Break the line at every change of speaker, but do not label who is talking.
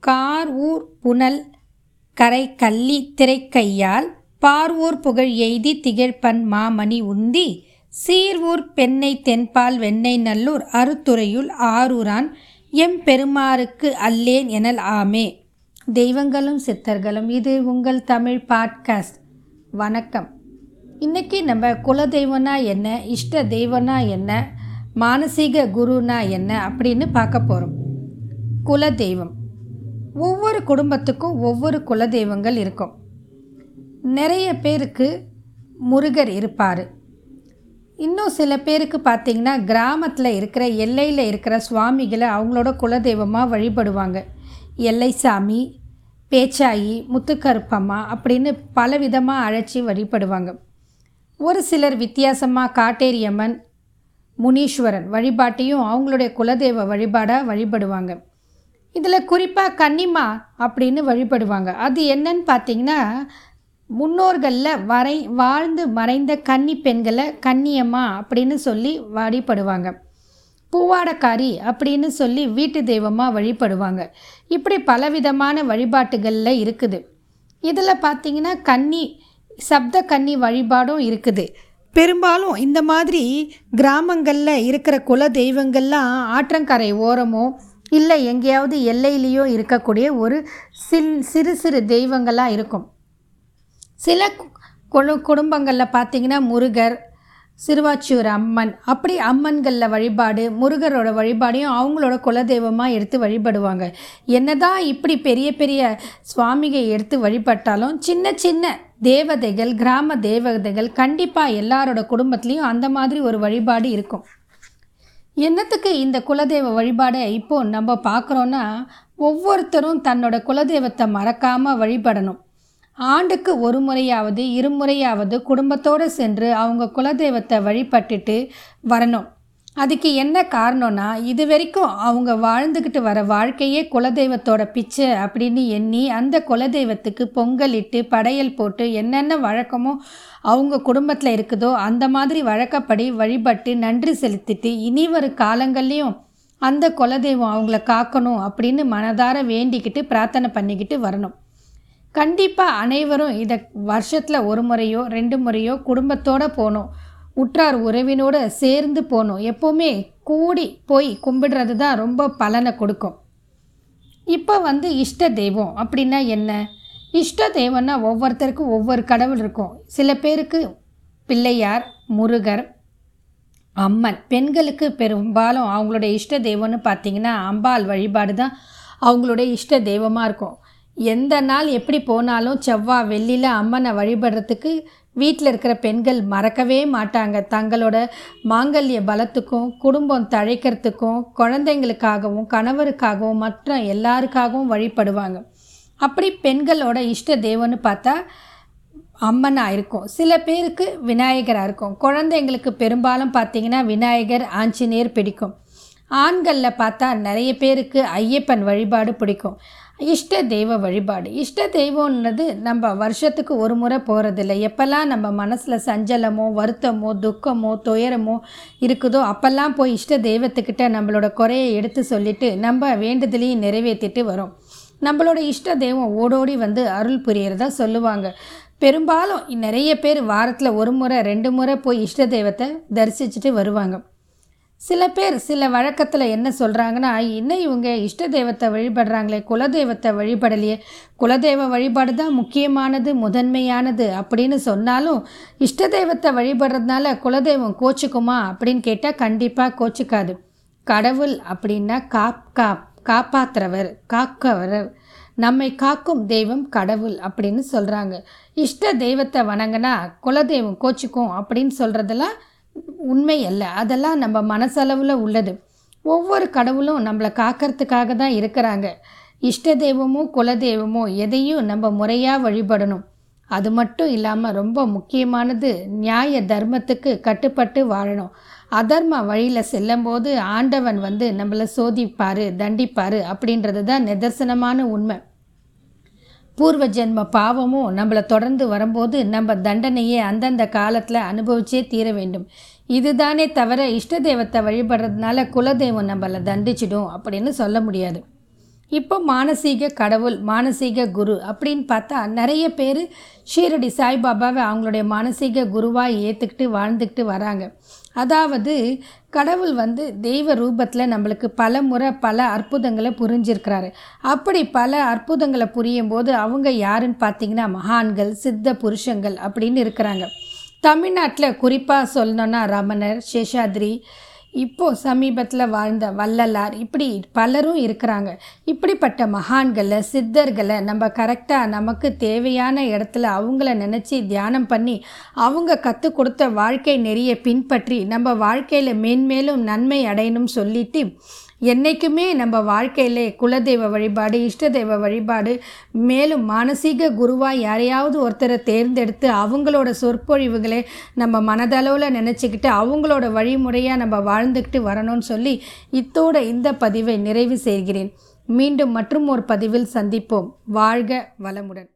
Car ஊர் புனல் கரை கள்ளி திரைக்கையால் பார்வூர் புகழ் எய்தி திகழ்பன் மாமணி உந்தி சீர்வூர் பெண்ணை தென்பால் வெண்ணெய் நல்லூர் அறுத்துறையுள் ஆரூரான் எம் பெருமாருக்கு அல்லேன் எனல் ஆமே. தெய்வங்களும் சித்தர்களும் இது உங்கள் தமிழ் பாட்காஸ்ட். வணக்கம். இன்றைக்கி நம்ம குலதெய்வம்னா என்ன இஷ்ட தெய்வம்னா என்ன மானசீக குருனா என்ன அப்படின்னு பார்க்க போகிறோம் குலதெய்வம். ஒவ்வொரு குடும்பத்துக்கும் ஒவ்வொரு குலதெய்வங்கள் இருக்கும். நிறைய பேருக்கு முருகர் இருப்பார். இன்னும் சில பேருக்கு பார்த்திங்கன்னா கிராமத்தில் இருக்கிற எல்லையில் இருக்கிற சுவாமிகளை அவங்களோட குலதெய்வமாக வழிபடுவாங்க. எல்லை சாமி பேச்சாயி முத்துக்கருப்பம்மா அப்படின்னு பல விதமாக அழைச்சி வழிபடுவாங்க. ஒரு சிலர் வித்தியாசமாக காட்டேரியம்மன் முனீஸ்வரன் வழிபாட்டையும் அவங்களுடைய குலதெய்வ வழிபாடாக வழிபடுவாங்க. இதில் குறிப்பாக கன்னிமா அப்படின்னு வழிபடுவாங்க. அது என்னன்னு பார்த்தீங்கன்னா முன்னோர்களில் வரை வாழ்ந்து மறைந்த கன்னி பெண்களை கன்னியம்மா அப்படின்னு சொல்லி வழிபடுவாங்க. பூவாடக்காரி அப்படின்னு சொல்லி வீட்டு தெய்வமாக வழிபடுவாங்க. இப்படி பலவிதமான வழிபாட்டுகளில் இருக்குது. இதில் பார்த்திங்கன்னா கன்னி சப்த கன்னி வழிபாடும் இருக்குது. பெரும்பாலும் இந்த மாதிரி கிராமங்களில் இருக்கிற குல தெய்வங்கள்லாம் ஆற்றங்கரை ஓரமோ இல்லை எங்கேயாவது எல்லையிலேயோ இருக்கக்கூடிய ஒரு சின் சிறு சிறு தெய்வங்களாக இருக்கும். சில குழு குடும்பங்களில் பார்த்திங்கன்னா முருகர் சிறுவாச்சூர் அம்மன். அப்படி அம்மன்களில் வழிபாடு முருகரோட வழிபாடையும் அவங்களோட குலதெய்வமாக எடுத்து வழிபடுவாங்க. என்னதான் இப்படி பெரிய பெரிய சுவாமிகை எடுத்து வழிபட்டாலும் சின்ன சின்ன தேவதைகள் கிராம தேவதைகள் கண்டிப்பாக எல்லாரோட குடும்பத்துலேயும் அந்த மாதிரி ஒரு வழிபாடு இருக்கும். என்னத்துக்கு இந்த குலதெய்வ வழிபாடை இப்போது நம்ம பார்க்குறோன்னா ஒவ்வொருத்தரும் தன்னோட குலதெய்வத்தை மறக்காமல் வழிபடணும். ஆண்டுக்கு ஒரு முறையாவது இருமுறையாவது குடும்பத்தோடு சென்று அவங்க குலதெய்வத்தை வழிபட்டுட்டு வரணும். அதுக்கு என்ன காரணம்னா இது வரைக்கும் அவங்க வாழ்ந்துக்கிட்டு வர வாழ்க்கையே குலதெய்வத்தோட பிச்சை அப்படின்னு எண்ணி அந்த குலதெய்வத்துக்கு பொங்கலிட்டு படையல் போட்டு என்னென்ன வழக்கமோ அவங்க குடும்பத்தில் இருக்குதோ அந்த மாதிரி வழக்கப்படி வழிபட்டு நன்றி செலுத்திட்டு இனி வரும் காலங்கள்லேயும் அந்த குலதெய்வம் அவங்கள காக்கணும் அப்படின்னு மனதார வேண்டிக்கிட்டு பிரார்த்தனை பண்ணிக்கிட்டு வரணும். கண்டிப்பாக அனைவரும் இதை வருஷத்தில் ஒரு முறையோ ரெண்டு முறையோ குடும்பத்தோடு போகணும். உற்றார் உறவினோடு சேர்ந்து போகணும் எப்போவுமே கூடி போய் கும்பிடுறது தான் ரொம்ப பலனை கொடுக்கும். இப்போ வந்து இஷ்ட தெய்வம் அப்படின்னா என்ன? இஷ்ட தெய்வம்னா ஒவ்வொருத்தருக்கும் ஒவ்வொரு கடவுள் இருக்கும். சில பேருக்கு பிள்ளையார் முருகர் அம்மன் பெண்களுக்கு பெரும்பாலும் அவங்களுடைய இஷ்ட தெய்வம்னு பார்த்திங்கன்னா அம்பாள் வழிபாடு தான் அவங்களுடைய இஷ்ட தெய்வமாக இருக்கும். எந்த நாள் எப்படி போனாலும் செவ்வாய் வெள்ளியில் அம்மனை வழிபடுறதுக்கு வீட்டில் இருக்கிற பெண்கள் மறக்கவே மாட்டாங்க. தங்களோட மாங்கல்ய பலத்துக்கும் குடும்பம் தழைக்கிறதுக்கும் குழந்தைங்களுக்காகவும் கணவருக்காகவும் மற்ற எல்லாருக்காகவும் வழிபடுவாங்க. அப்படி பெண்களோட இஷ்ட தேவன்னு பார்த்தா அம்மனாக இருக்கும். சில பேருக்கு விநாயகராக இருக்கும். குழந்தைங்களுக்கு பெரும்பாலும் பார்த்திங்கன்னா விநாயகர் ஆஞ்சநேயர் பிடிக்கும். ஆண்களில் பார்த்தா நிறைய பேருக்கு ஐயப்பன் வழிபாடு பிடிக்கும். இஷ்ட தெய்வ வழிபாடு. இஷ்ட தெய்வம்ன்றது நம்ம வருஷத்துக்கு ஒரு முறை போகிறதில்ல எப்போல்லாம் நம்ம மனசில் சஞ்சலமோ வருத்தமோ துக்கமோ துயரமோ இருக்குதோ அப்போல்லாம் போய் இஷ்ட தெய்வத்துக்கிட்ட நம்மளோட குறையை எடுத்து சொல்லிவிட்டு நம்ம வேண்டுதலையும் நிறைவேற்றிட்டு வரோம். நம்மளோட இஷ்ட தெய்வம் ஓடோடி வந்து அருள் புரியறதா சொல்லுவாங்க. பெரும்பாலும் நிறைய பேர் வாரத்தில் ஒரு முறை ரெண்டு முறை போய் இஷ்ட தெய்வத்தை தரிசிச்சுட்டு வருவாங்க. சில பேர் சில வழக்கத்தில் என்ன சொல்கிறாங்கன்னா இன்னும் இவங்க இஷ்ட தெய்வத்தை வழிபடுறாங்களே குலதெய்வத்தை வழிபடலையே. குலதெய்வ வழிபாடு தான் முக்கியமானது முதன்மையானது. அப்படின்னு சொன்னாலும் இஷ்ட தெய்வத்தை வழிபடுறதுனால குலதெய்வம் கோச்சிக்குமா அப்படின்னு கேட்டால் கண்டிப்பாக கோச்சிக்காது. கடவுள் அப்படின்னா காப் காப் காப்பாற்றுறவர் காக்கவர் நம்மை காக்கும் தெய்வம் கடவுள் அப்படின்னு சொல்கிறாங்க இஷ்ட தெய்வத்தை வணங்கினா குலதெய்வம் கோச்சிக்கும் அப்படின்னு சொல்கிறதெல்லாம் உண்மை அல்ல அதெல்லாம் நம்ம மனசளவில் உள்ளது. ஒவ்வொரு கடவுளும் நம்மளை காக்கிறதுக்காக தான் இருக்கிறாங்க. இஷ்ட தெய்வமோ குலதெய்வமோ எதையும் நம்ம முறையாக வழிபடணும். அது மட்டும் இல்லாமல் ரொம்ப முக்கியமானது நியாய தர்மத்துக்கு கட்டுப்பட்டு வாழணும். அதர்ம வழியில் செல்லும்போது ஆண்டவன் வந்து நம்மளை சோதிப்பார் தண்டிப்பார் அப்படின்றது தான் நிதர்சனமான உண்மை. பூர்வ ஜென்ம பாவமும் நம்மளை தொடர்ந்து வரும்போது நம்ம தண்டனையை அந்தந்த காலத்தில் அனுபவிச்சே தீர வேண்டும். இதுதானே தவிர இஷ்ட தெய்வத்தை வழிபடுறதுனால குலதெய்வம் நம்மளை தண்டிச்சிடும் அப்படின்னு சொல்ல முடியாது. இப்போ மானசீக கடவுள் மானசீக குரு அப்படின்னு பார்த்தா நிறைய பேர் ஷீரடி சாய்பாபாவை அவங்களுடைய மானசீக குருவாக ஏற்றுக்கிட்டு வாழ்ந்துக்கிட்டு வராங்க. அதாவது கடவுள் வந்து தெய்வ ரூபத்தில் நம்மளுக்கு பல முறை பல அற்புதங்களை புரிஞ்சிருக்கிறாரு. அப்படி பல அற்புதங்களை புரியும் போது அவங்க யாருன்னு பார்த்தீங்கன்னா மகான்கள் சித்த புருஷங்கள் அப்படின்னு இருக்கிறாங்க. தமிழ்நாட்டில் குறிப்பாக சொல்லணுன்னா ரமணர் சேஷாத்ரி இப்போது சமீபத்தில் வாழ்ந்த வள்ளலார் இப்படி பலரும் இருக்கிறாங்க. இப்படிப்பட்ட மகான்களை சித்தர்களை நம்ம கரெக்டாக நமக்கு தேவையான இடத்துல அவங்கள நினச்சி தியானம் பண்ணி அவங்க கற்றுக் கொடுத்த வாழ்க்கை நெறியை பின்பற்றி நம்ம வாழ்க்கையில் மேன்மேலும் நன்மை அடையணும் சொல்லிட்டு என்றைக்குமே நம்ம வாழ்க்கையிலே குலதெய்வ வழிபாடு இஷ்ட தெய்வ வழிபாடு மேலும் மானசீக குருவாக யாரையாவது ஒருத்தரை தேர்ந்தெடுத்து அவங்களோட சொற்பொழிவுகளை நம்ம மனதளவில் நினச்சிக்கிட்டு அவங்களோட வழிமுறையாக நம்ம வாழ்ந்துக்கிட்டு வரணும்னு சொல்லி இத்தோட இந்த பதிவை நிறைவு செய்கிறேன். மீண்டும் மற்றும் ஒரு பதிவில் சந்திப்போம். வாழ்க வளமுடன்.